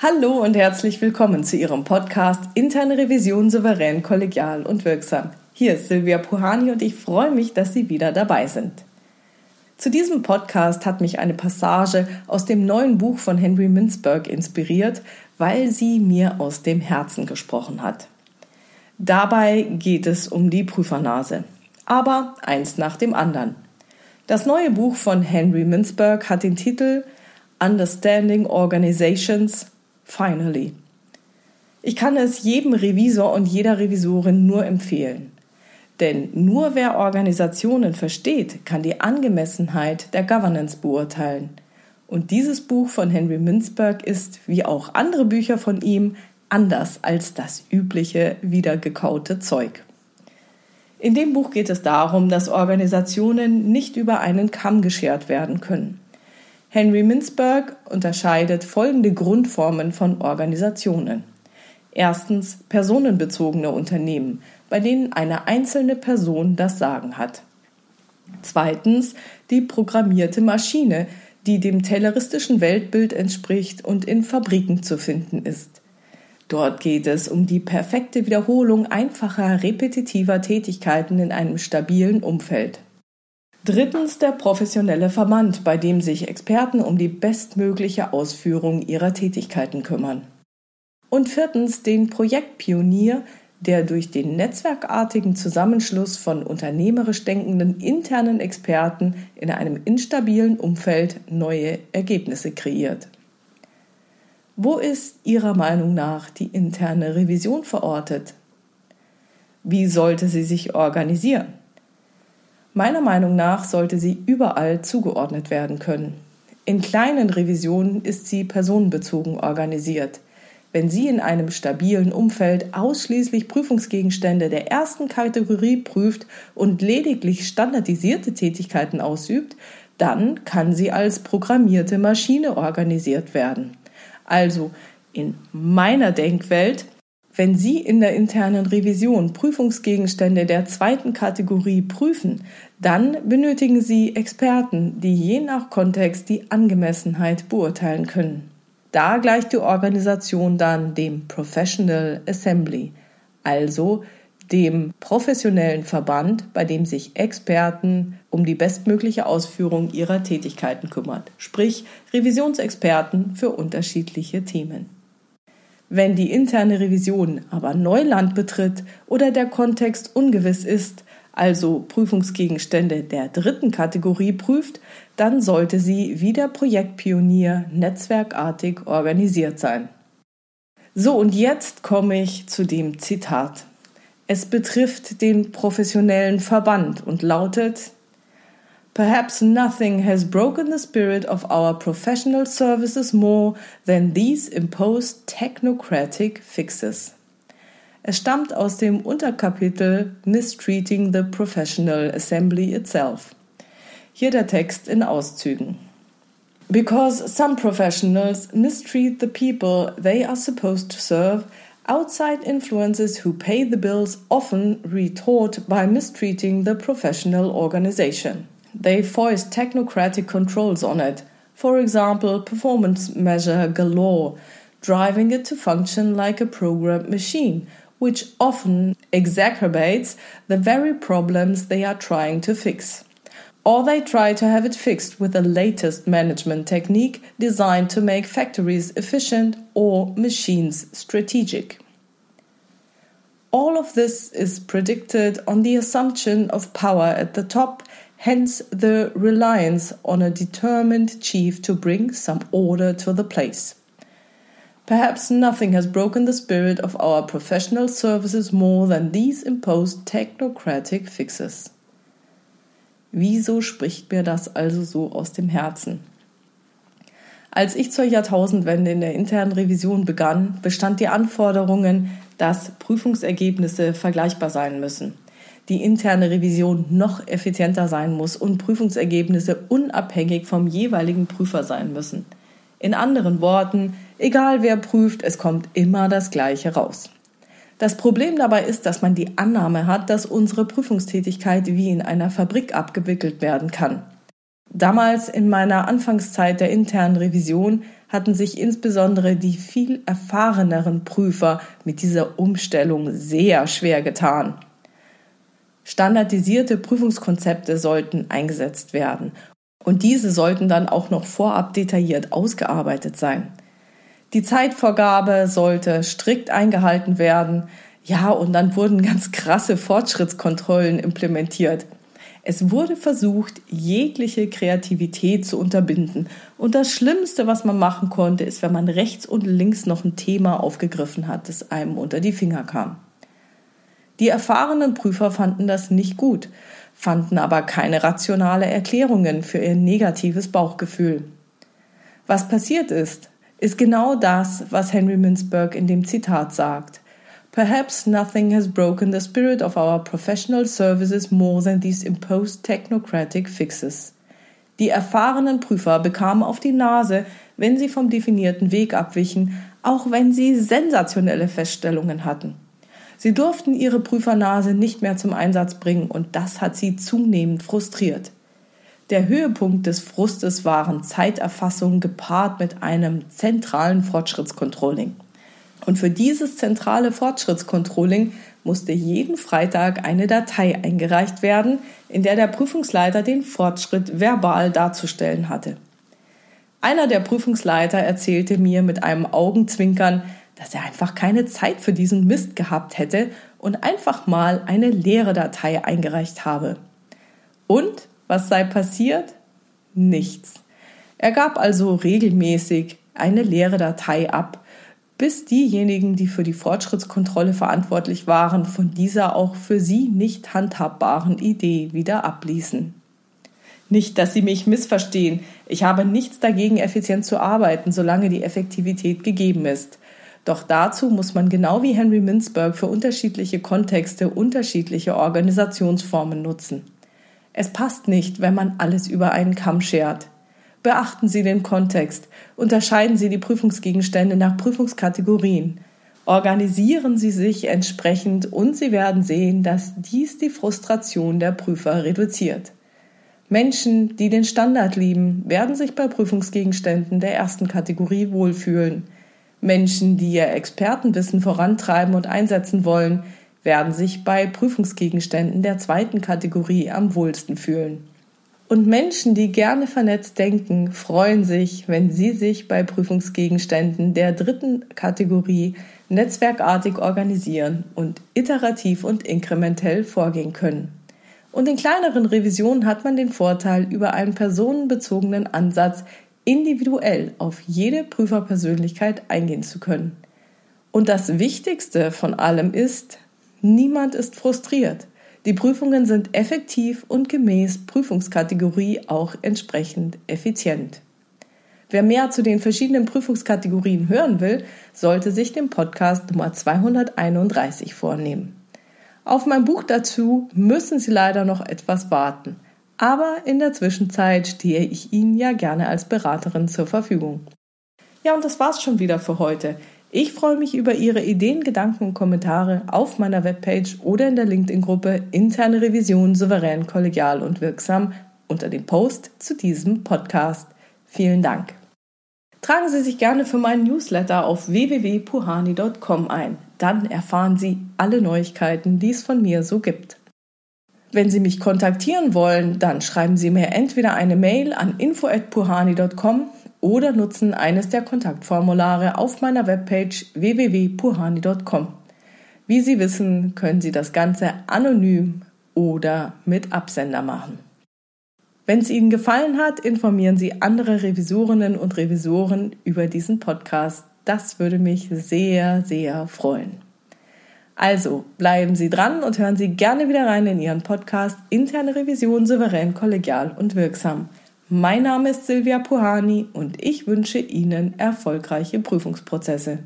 Hallo und herzlich willkommen zu Ihrem Podcast Interne Revision souverän, kollegial und wirksam. Hier ist Silvia Puhani und ich freue mich, dass Sie wieder dabei sind. Zu diesem Podcast hat mich eine Passage aus dem neuen Buch von Henry Mintzberg inspiriert, weil sie mir aus dem Herzen gesprochen hat. Dabei geht es um die Prüfernase. Aber eins nach dem anderen. Das neue Buch von Henry Mintzberg hat den Titel Understanding Organizations Finally. Ich kann es jedem Revisor und jeder Revisorin nur empfehlen. Denn nur wer Organisationen versteht, kann die Angemessenheit der Governance beurteilen. Und dieses Buch von Henry Mintzberg ist, wie auch andere Bücher von ihm, anders als das übliche wiedergekaute Zeug. In dem Buch geht es darum, dass Organisationen nicht über einen Kamm geschert werden können. Henry Mintzberg unterscheidet folgende Grundformen von Organisationen. Erstens personenbezogene Unternehmen, bei denen eine einzelne Person das Sagen hat. Zweitens die programmierte Maschine, die dem tayloristischen Weltbild entspricht und in Fabriken zu finden ist. Dort geht es um die perfekte Wiederholung einfacher, repetitiver Tätigkeiten in einem stabilen Umfeld. Drittens der professionelle Verband, bei dem sich Experten um die bestmögliche Ausführung ihrer Tätigkeiten kümmern. Und viertens den Projektpionier, der durch den netzwerkartigen Zusammenschluss von unternehmerisch denkenden internen Experten in einem instabilen Umfeld neue Ergebnisse kreiert. Wo ist Ihrer Meinung nach die interne Revision verortet? Wie sollte sie sich organisieren? Meiner Meinung nach sollte sie überall zugeordnet werden können. In kleinen Revisionen ist sie personenbezogen organisiert. Wenn sie in einem stabilen Umfeld ausschließlich Prüfungsgegenstände der ersten Kategorie prüft und lediglich standardisierte Tätigkeiten ausübt, dann kann sie als programmierte Maschine organisiert werden. Also in meiner Denkwelt wenn Sie in der internen Revision Prüfungsgegenstände der zweiten Kategorie prüfen, dann benötigen Sie Experten, die je nach Kontext die Angemessenheit beurteilen können. Da gleicht die Organisation dann dem Professional Assembly, also dem professionellen Verband, bei dem sich Experten um die bestmögliche Ausführung ihrer Tätigkeiten kümmert, sprich Revisionsexperten für unterschiedliche Themen. Wenn die interne Revision aber Neuland betritt oder der Kontext ungewiss ist, also Prüfungsgegenstände der dritten Kategorie prüft, dann sollte sie wie der Projektpionier netzwerkartig organisiert sein. So, und jetzt komme ich zu dem Zitat. Es betrifft den professionellen Verband und lautet Perhaps nothing has broken the spirit of our professional services more than these imposed technocratic fixes. Es stammt aus dem Unterkapitel Mistreating the Professional Assembly itself. Hier der Text in Auszügen. Because some professionals mistreat the people they are supposed to serve, outside influences who pay the bills often retort by mistreating the professional organization. They foist technocratic controls on it, for example, performance measure galore, driving it to function like a programmed machine, which often exacerbates the very problems they are trying to fix. Or they try to have it fixed with the latest management technique designed to make factories efficient or machines strategic. All of this is predicted on the assumption of power at the top hence the reliance on a determined chief to bring some order to the place. Perhaps nothing has broken the spirit of our professional services more than these imposed technocratic fixes. Wieso spricht mir das also so aus dem Herzen? Als ich zur Jahrtausendwende in der internen Revision begann, bestand die Anforderungen, dass Prüfungsergebnisse vergleichbar sein müssen die interne Revision noch effizienter sein muss und Prüfungsergebnisse unabhängig vom jeweiligen Prüfer sein müssen. In anderen Worten, egal wer prüft, es kommt immer das Gleiche raus. Das Problem dabei ist, dass man die Annahme hat, dass unsere Prüfungstätigkeit wie in einer Fabrik abgewickelt werden kann. Damals in meiner Anfangszeit der internen Revision hatten sich insbesondere die viel erfahreneren Prüfer mit dieser Umstellung sehr schwer getan. Standardisierte Prüfungskonzepte sollten eingesetzt werden und diese sollten dann auch noch vorab detailliert ausgearbeitet sein. Die Zeitvorgabe sollte strikt eingehalten werden, ja, und dann wurden ganz krasse Fortschrittskontrollen implementiert. Es wurde versucht, jegliche Kreativität zu unterbinden. Und das Schlimmste, was man machen konnte, ist, wenn man rechts und links noch ein Thema aufgegriffen hat, das einem unter die Finger kam. Die erfahrenen Prüfer fanden das nicht gut, fanden aber keine rationale Erklärungen für ihr negatives Bauchgefühl. Was passiert ist, ist genau das, was Henry Mintzberg in dem Zitat sagt. Perhaps nothing has broken the spirit of our professional services more than these imposed technocratic fixes. Die erfahrenen Prüfer bekamen auf die Nase, wenn sie vom definierten Weg abwichen, auch wenn sie sensationelle Feststellungen hatten. Sie durften ihre Prüfernase nicht mehr zum Einsatz bringen und das hat sie zunehmend frustriert. Der Höhepunkt des Frustes waren Zeiterfassungen gepaart mit einem zentralen Fortschrittscontrolling. Und für dieses zentrale Fortschrittscontrolling musste jeden Freitag eine Datei eingereicht werden, in der der Prüfungsleiter den Fortschritt verbal darzustellen hatte. Einer der Prüfungsleiter erzählte mir mit einem Augenzwinkern, dass er einfach keine Zeit für diesen Mist gehabt hätte und einfach mal eine leere Datei eingereicht habe. Und was sei passiert? Nichts. Er gab also regelmäßig eine leere Datei ab, bis diejenigen, die für die Fortschrittskontrolle verantwortlich waren, von dieser auch für sie nicht handhabbaren Idee wieder abließen. Nicht, dass Sie mich missverstehen. Ich habe nichts dagegen, effizient zu arbeiten, solange die Effektivität gegeben ist. Doch dazu muss man genau wie Henry Mintzberg für unterschiedliche Kontexte unterschiedliche Organisationsformen nutzen. Es passt nicht, wenn man alles über einen Kamm schert. Beachten Sie den Kontext. Unterscheiden Sie die Prüfungsgegenstände nach Prüfungskategorien. Organisieren Sie sich entsprechend und Sie werden sehen, dass dies die Frustration der Prüfer reduziert. Menschen, die den Standard lieben, werden sich bei Prüfungsgegenständen der ersten Kategorie wohlfühlen. Menschen, die ihr Expertenwissen vorantreiben und einsetzen wollen, werden sich bei Prüfungsgegenständen der zweiten Kategorie am wohlsten fühlen. Und Menschen, die gerne vernetzt denken, freuen sich, wenn sie sich bei Prüfungsgegenständen der dritten Kategorie netzwerkartig organisieren und iterativ und inkrementell vorgehen können. Und in kleineren Revisionen hat man den Vorteil, über einen personenbezogenen Ansatz individuell auf jede Prüferpersönlichkeit eingehen zu können. Und das Wichtigste von allem ist, niemand ist frustriert. Die Prüfungen sind effektiv und gemäß Prüfungskategorie auch entsprechend effizient. Wer mehr zu den verschiedenen Prüfungskategorien hören will, sollte sich den Podcast Nummer 231 vornehmen. Auf mein Buch dazu müssen Sie leider noch etwas warten, aber in der Zwischenzeit stehe ich Ihnen ja gerne als Beraterin zur Verfügung. Ja, und das war's schon wieder für heute. Ich freue mich über Ihre Ideen, Gedanken und Kommentare auf meiner Webpage oder in der LinkedIn-Gruppe Interne Revision souverän, kollegial und wirksam unter dem Post zu diesem Podcast. Vielen Dank. Tragen Sie sich gerne für meinen Newsletter auf www.puhani.com ein. Dann erfahren Sie alle Neuigkeiten, die es von mir so gibt. Wenn Sie mich kontaktieren wollen, dann schreiben Sie mir entweder eine Mail an info@puhani.com oder nutzen eines der Kontaktformulare auf meiner Webpage www.puhani.com. Wie Sie wissen, können Sie das Ganze anonym oder mit Absender machen. Wenn es Ihnen gefallen hat, informieren Sie andere Revisorinnen und Revisoren über diesen Podcast. Das würde mich sehr, sehr freuen. Also bleiben Sie dran und hören Sie gerne wieder rein in Ihren Podcast Interne Revision souverän, kollegial und wirksam. Mein Name ist Silvia Puhani und ich wünsche Ihnen erfolgreiche Prüfungsprozesse.